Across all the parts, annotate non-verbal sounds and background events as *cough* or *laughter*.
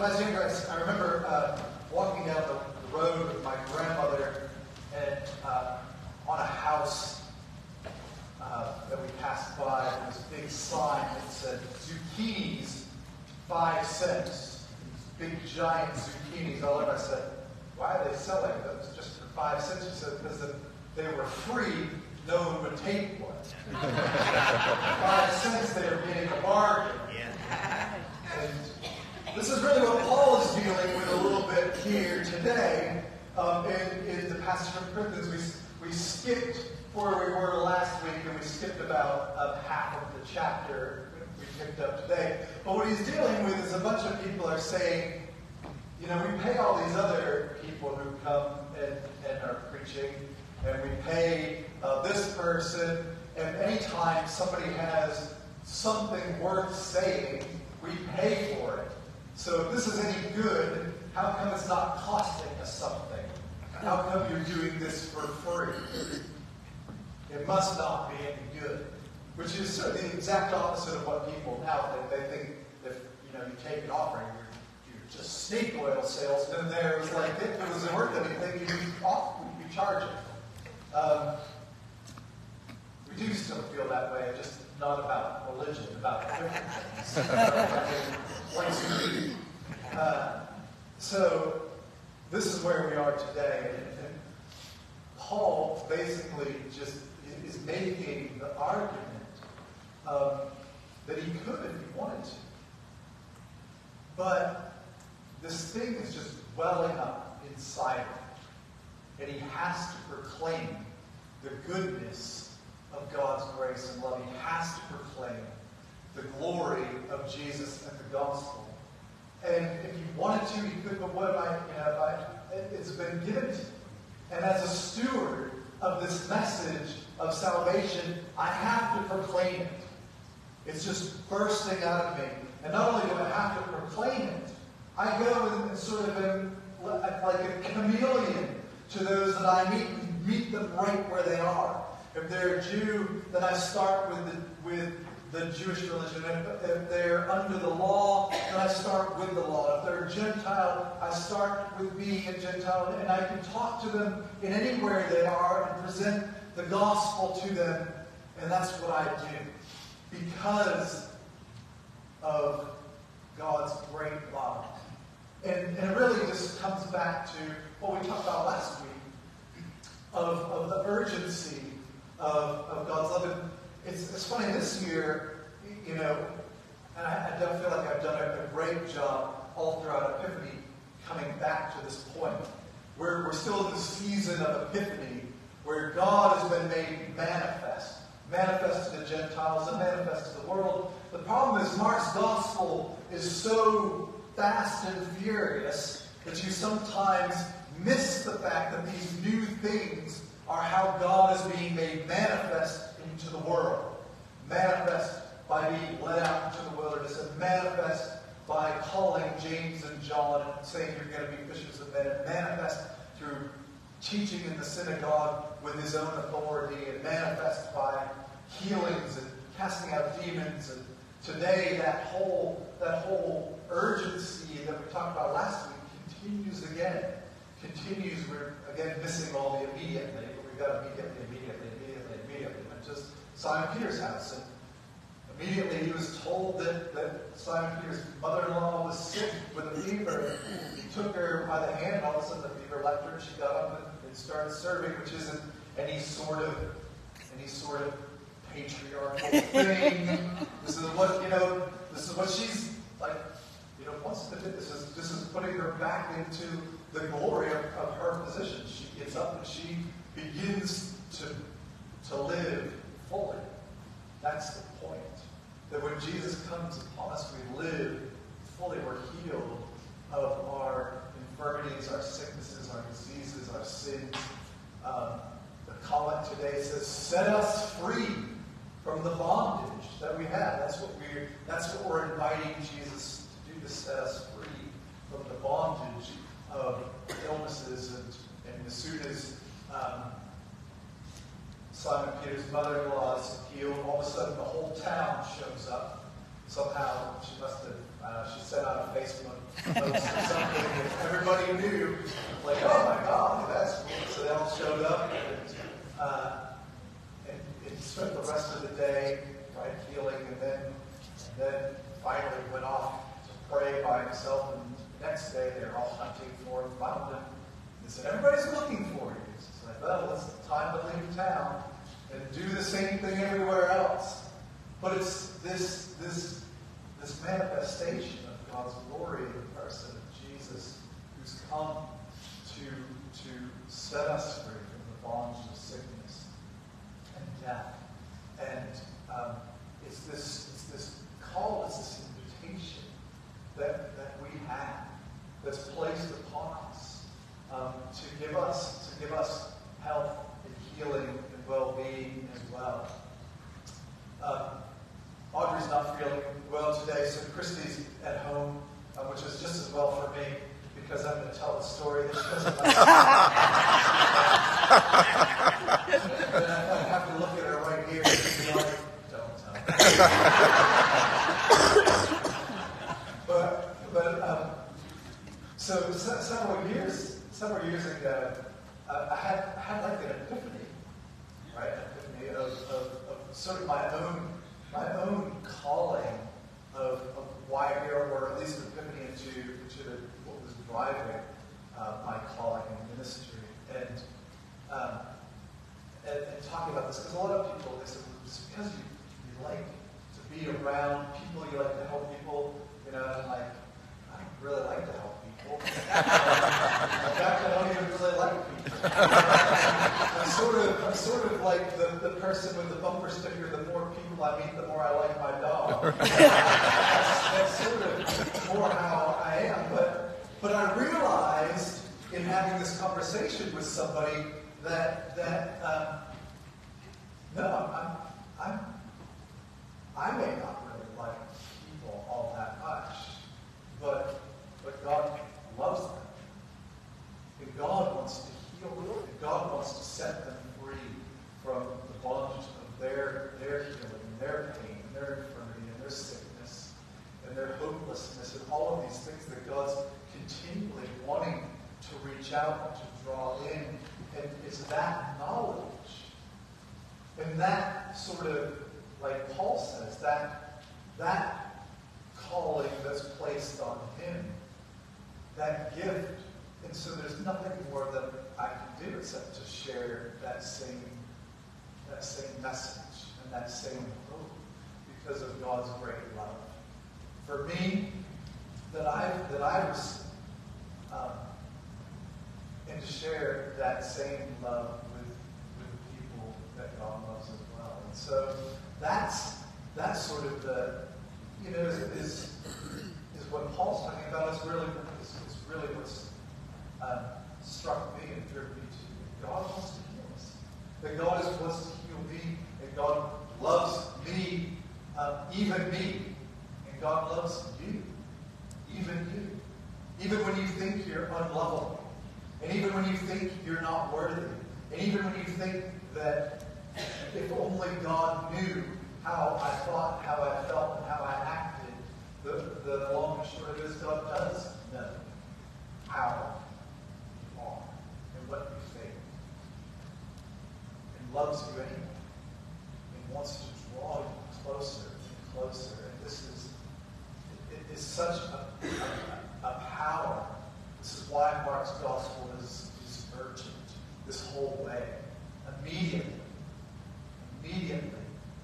when I was younger, I, remember uh, walking down the, road with my grandmother and uh, on a house uh, that we passed by, there was a big sign that said zucchinis, five cents. Big giant zucchinis all over. I said, why are they selling those just for five cents? She said, because if they were free, no one would take one. *laughs* five cents, they were getting a bargain. This is really what Paul is dealing with a little bit here today. Um, in, in the passage from Corinthians, we, we skipped where we were last week, and we skipped about uh, half of the chapter we picked up today. But what he's dealing with is a bunch of people are saying, you know, we pay all these other people who come and, and are preaching, and we pay uh, this person, and anytime somebody has something worth saying, we pay for it. So if this is any good, how come it's not costing us something? How come you're doing this for free? It must not be any good. Which is sort of the exact opposite of what people now think. They think if you know you take an offering, you're, you're just snake oil salesman. There, it's like it was worth anything, you'd off, you charge charging. Um, we do still feel that way, just not about religion, about different things. *laughs* uh, so this is where we are today. And, and Paul basically just is making the argument um, that he could if he wanted to. But this thing is just welling up inside him. And he has to proclaim the goodness of God's grace and love. He has to proclaim the glory of Jesus and the gospel. And if you wanted to, you could, but what am I, you know, I, it's been given to me. And as a steward of this message of salvation, I have to proclaim it. It's just bursting out of me. And not only do I have to proclaim it, I go and sort of am like a chameleon to those that I meet meet them right where they are. If they're a Jew, then I start with the, with the Jewish religion. If, if they're under the law, then I start with the law. If they're Gentile, I start with being a Gentile. And I can talk to them in anywhere they are and present the gospel to them. And that's what I do. Because of God's great love. And, and it really just comes back to what we talked about last week of, of the urgency of, of God's love. It's, it's funny, this year, you know, and I, I don't feel like I've done a, a great job all throughout Epiphany coming back to this point. We're, we're still in the season of Epiphany where God has been made manifest. Manifest to the Gentiles and manifest to the world. The problem is Mark's gospel is so fast and furious that you sometimes miss the fact that these new things are how God is being made manifest the world. Manifest by being led out into the wilderness and manifest by calling James and John and saying you're going to be fishers of men and manifest through teaching in the synagogue with his own authority and manifest by healings and casting out demons. And today that whole that whole urgency that we talked about last week continues again continues. We're again missing all the immediately but we've got to immediately immediately immediately immediately and just Simon Peter's house and immediately he was told that, that Simon Peter's mother-in-law was sick with a fever he took her by the hand and all of a sudden the fever left her and she got up and, and started serving which isn't any sort of any sort of patriarchal *laughs* thing. this is what, you know, this is what she's like, you know, wants to do. This is this is putting her back into the glory of, of her position. She gets up and she begins to to live fully. That's the point. That when Jesus comes upon us, we live fully. We're healed of our infirmities, our sicknesses, our diseases, our sins. Um, the comment today says, set us free from the bondage that we have. That's what we're that's what we're inviting Jesus to do to set us free from the bondage of illnesses and, and um, Simon Peter's mother-in-law is healed, all of a sudden the whole town shows up. Somehow she must have uh, she sent out a Facebook post of something that everybody knew, like, oh my God, that's cool. So they all showed up and, uh, and, and spent the rest of the day, right, healing, and then, and then finally went off to pray by himself. And the next day they're all hunting for him, found him. They said, everybody's looking for you. It's like, well, it's time to leave town and do the same thing everywhere else. But it's this, this, this manifestation of God's glory in the person of Jesus who's come to, to set us free from the bonds of sickness and death. And um, it's, this, it's this call, it's this invitation that, that we have that's placed upon us um, to give us to give us health and healing and well-being as well. Um, Audrey's not feeling well today, so Christy's at home, uh, which is just as well for me because I'm going to tell the story that she doesn't like. and I have to look at her right here and be like, don't tell. But but um, so several years several years ago, uh, I had I had like an epiphany, right? Epiphany of, of, of sort of my own my own calling of, of why here, or at least an epiphany into, into the, what was driving uh, my calling in ministry. And, um, and, and, talking about this, because a lot of people, they say, it's because you, you like to be around people, you like to help people, you know, and like, I don't really like to help people. *laughs* in fact, I don't even really like people. *laughs* I'm sort of, I'm sort of like the, the person with the bumper sticker, the more people I meet, the more I like my dog. *laughs* that's, that's sort of more how I am. But, but I realized in having this conversation with somebody that, that um, no, I'm, I'm, I may not really like people all that much, but, but God loves them. And God wants to heal them. And God wants to set them free from the bondage of their, their healing, and their pain, and their infirmity, and their sickness, and their hopelessness, and all of these things that God's continually wanting to reach out and to draw in. And it's that knowledge and that sort of, like Paul says, that that calling that's placed on him, that gift. And so there's nothing more that I can do except that same that same message and that same hope because of God's great love. For me, that I that I was um, and to share that same love with, with people that God loves as well. And so that's that's sort of the you know is is, is what Paul's talking about. Is really is, really what's um, struck me and driven me to. God wants to. That God is, wants to heal me, and God loves me, um, even me, and God loves you, even you, even when you think you're unlovable, and even when you think you're not worthy, and even when you think that if only God knew how I thought, how I felt, and how I acted, the, the long and short of it is God does know how you are and what you think, and loves you anyway, and wants to draw you closer and closer. And this is it is such a, a, a power. This is why Mark's gospel is, is urgent this whole way. Immediately, immediately,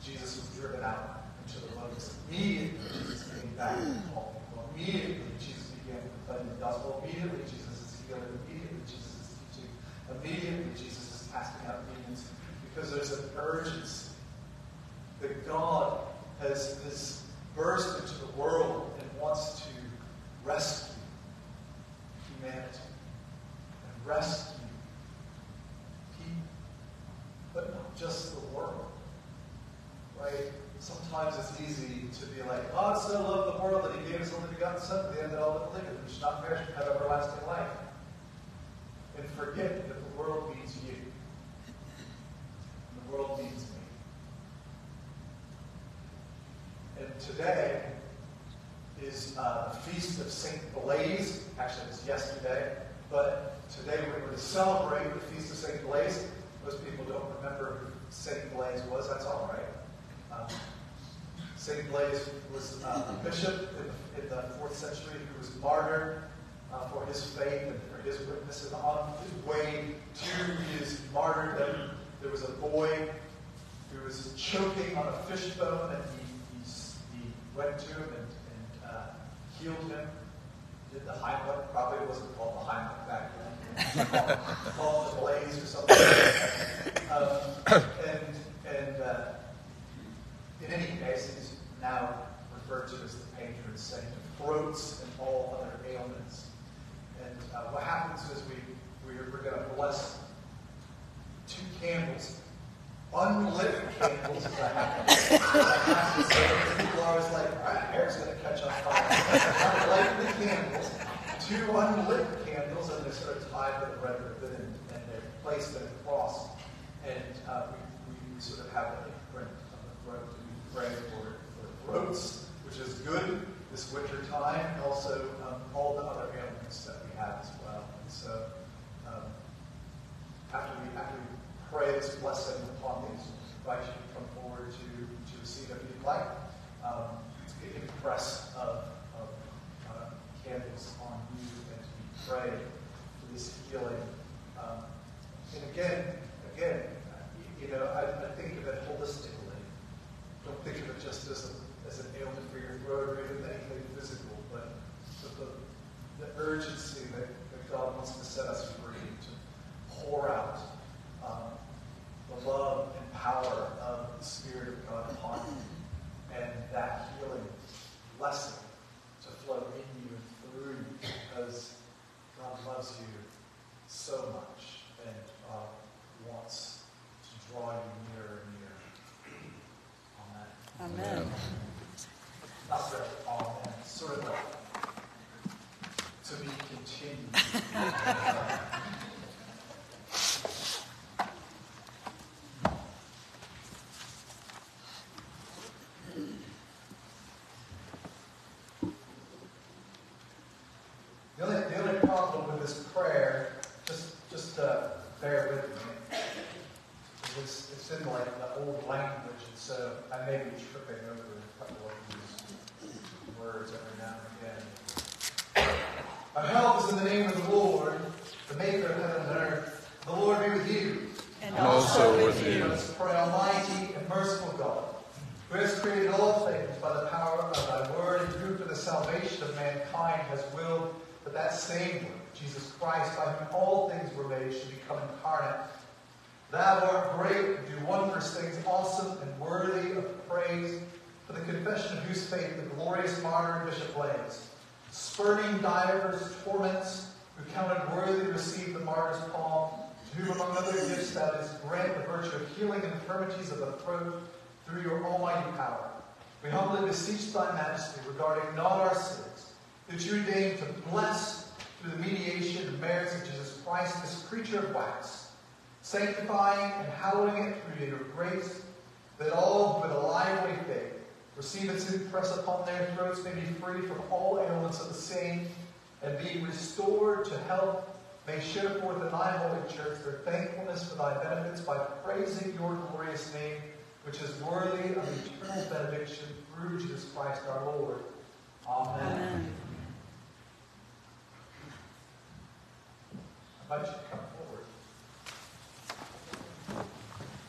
Jesus was driven out into the wilderness. Immediately, Jesus came back people. Immediately, Jesus began proclaiming the gospel. Immediately, Jesus is healing. Immediately, Jesus is teaching. Immediately, Jesus is casting out demons. Because there's an urgency that God has, has burst into the world and wants to rescue humanity and rescue people, but not just the world. Right? Sometimes it's easy to be like, God so loved the world that he gave his only begotten Son, to the end that all that believe in him not perish but have everlasting life. And forget that the world needs you. World means me. And today is uh, the feast of St. Blaise Blaise. Actually, it was yesterday. But today we're going to celebrate the Feast of St. Blaise. Most people don't remember who St. Blaise was. That's all right. Um, St. Blaise was uh, a bishop in, in, the fourth century who was martyred uh, for his faith and for his witness. And on his way to his martyrdom, there was a boy who was choking on a fishbone, and he, he, he went to him and, and uh, healed him. Did the Heimlich, probably wasn't called the Heimlich back then. called the Blaise or something. Um, and and uh, in any case, he's now referred to as the patron saint of throats and all other ailments. And uh, what happens is we, we're, we're going to bless two candles, unlit candles, as I have to, I have to say. People are always like, our hair's going to catch on fire. light the candles, two unlit candles, and they're sort of tied red ribbon, and, they're placed in a cross. And uh, we, we sort of have a imprint of the throat to be prayed for throats, which is good this winter time, and also um, all the other ailments that we have as well. And so, um, after we after we pray this blessing upon these, I invite you to come forward to to receive you'd like. Um, impress of, uh, on you and to be prayed for this healing. Um, and again, again, you know, I, I think of it holistically. Don't think of it just as a as an ailment for your throat or even anything physical, but, but the, the urgency that, that God wants to set us free to pour out um, the love and power of the Spirit of God upon you, and that healing blessing to flow in you and through you because God loves you so much and uh, wants to draw you nearer and nearer. Amen. Amen not really all in, sort of like to be continued. the, only, the only problem with this prayer, just just uh, bear with me, it's, it's in like the old language, and so I may be tripping over a couple of words every now and again. Our help is in the name of the Lord, the maker of heaven and earth. The Lord be with you. And also with you. Let's pray, Almighty and merciful God, who has created all things by the power of thy word and who for the salvation of mankind has willed that that same word, Jesus Christ, by whom all things were made, should become incarnate. Thou art great, and do wondrous things, awesome and worthy of praise for the confession of whose faith the glorious martyr Bishop Blaise, spurning divers torments, who counted worthy to receive the martyr's palm, to whom among other gifts that is grant the virtue of healing infirmities of the throat through your almighty power. We humbly beseech thy majesty regarding not our sins, that you deign to bless through the mediation and merits of Jesus Christ this creature of wax, sanctifying and hallowing it through your grace, that all with a lively faith receive its impress upon their throats, may be free from all ailments of the same, and being restored to health, may show forth in thy holy church their thankfulness for thy benefits by praising your glorious name, which is worthy of eternal benediction through Jesus Christ our Lord. Amen. Amen. I